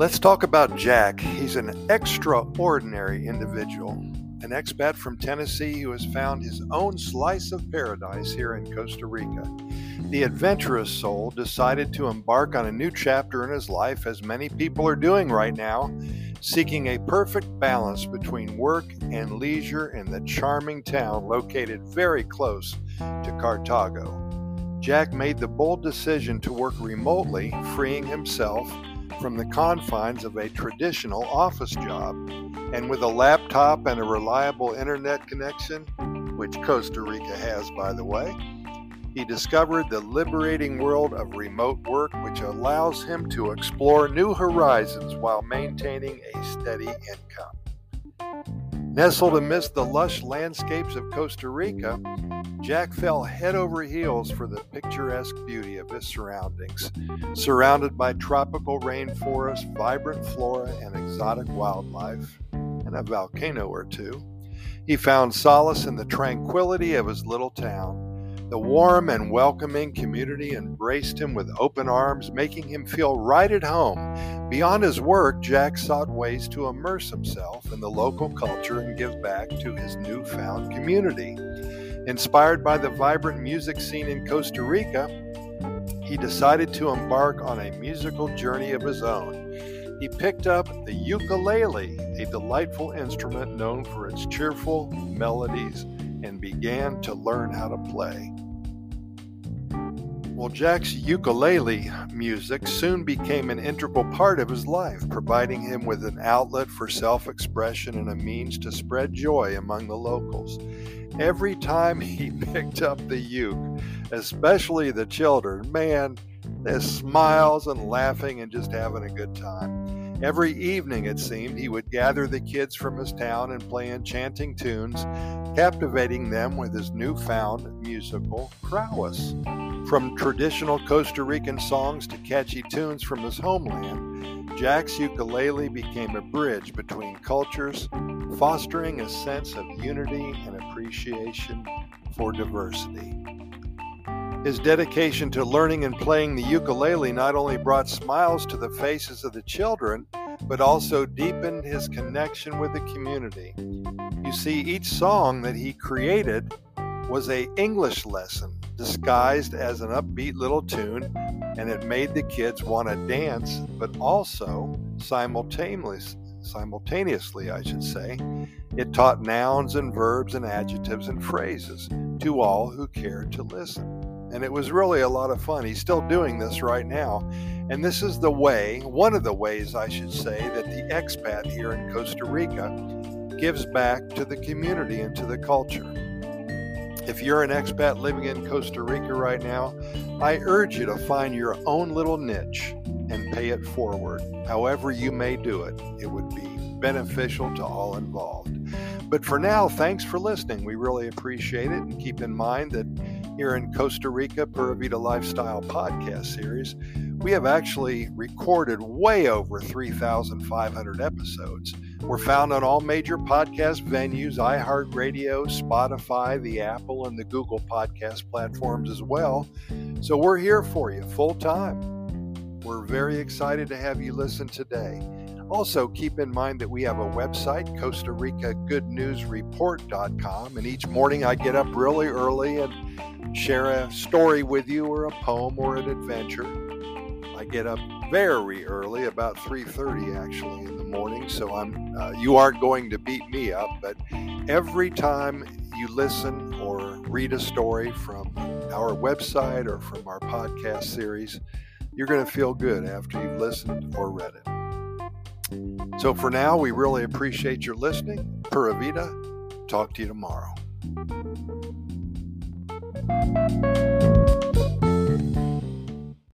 Let's talk about Jack. He's an extraordinary individual, an expat from Tennessee who has found his own slice of paradise here in Costa Rica. The adventurous soul decided to embark on a new chapter in his life, as many people are doing right now, seeking a perfect balance between work and leisure in the charming town located very close to Cartago. Jack made the bold decision to work remotely, freeing himself from the confines of a traditional office job. And with a laptop and a reliable internet connection, which Costa Rica has, by the way, he discovered the liberating world of remote work, which allows him to explore new horizons while maintaining a steady income. Nestled amidst the lush landscapes of Costa Rica, Jack fell head over heels for the picturesque beauty of his surroundings. Surrounded by tropical rainforests, vibrant flora, and exotic wildlife, and a volcano or two, he found solace in the tranquility of his little town. The warm and welcoming community embraced him with open arms, making him feel right at home. Beyond his work, Jack sought ways to immerse himself in the local culture and give back to his newfound community. Inspired by the vibrant music scene in Costa Rica, he decided to embark on a musical journey of his own. He picked up the ukulele, a delightful instrument known for its cheerful melodies, and began to learn how to play. Well, Jack's ukulele music soon became an integral part of his life, providing him with an outlet for self expression and a means to spread joy among the locals. Every time he picked up the uke, especially the children, man, there's smiles and laughing and just having a good time. Every evening, it seemed, he would gather the kids from his town and play enchanting tunes, captivating them with his newfound musical prowess. From traditional Costa Rican songs to catchy tunes from his homeland, Jack's ukulele became a bridge between cultures, fostering a sense of unity and appreciation for diversity. His dedication to learning and playing the ukulele not only brought smiles to the faces of the children, but also deepened his connection with the community. You see, each song that he created was a English lesson disguised as an upbeat little tune, and it made the kids want to dance, but also simultaneously, simultaneously, I should say, it taught nouns and verbs and adjectives and phrases to all who cared to listen. And it was really a lot of fun. He's still doing this right now. And this is the way, one of the ways, I should say, that the expat here in Costa Rica gives back to the community and to the culture. If you're an expat living in Costa Rica right now, I urge you to find your own little niche and pay it forward. However, you may do it, it would be beneficial to all involved. But for now, thanks for listening. We really appreciate it. And keep in mind that here in Costa Rica, Pura Vida Lifestyle podcast series, we have actually recorded way over 3,500 episodes. We're found on all major podcast venues, iHeartRadio, Spotify, the Apple, and the Google podcast platforms as well. So we're here for you full time. We're very excited to have you listen today. Also, keep in mind that we have a website, Costa Rica Good News Report.com, and each morning I get up really early and share a story with you or a poem or an adventure. I get up very early, about 3:30 actually morning, so I'm uh, you aren't going to beat me up, but every time you listen or read a story from our website or from our podcast series, you're going to feel good after you've listened or read it. So for now, we really appreciate your listening. Pura Vida. Talk to you tomorrow.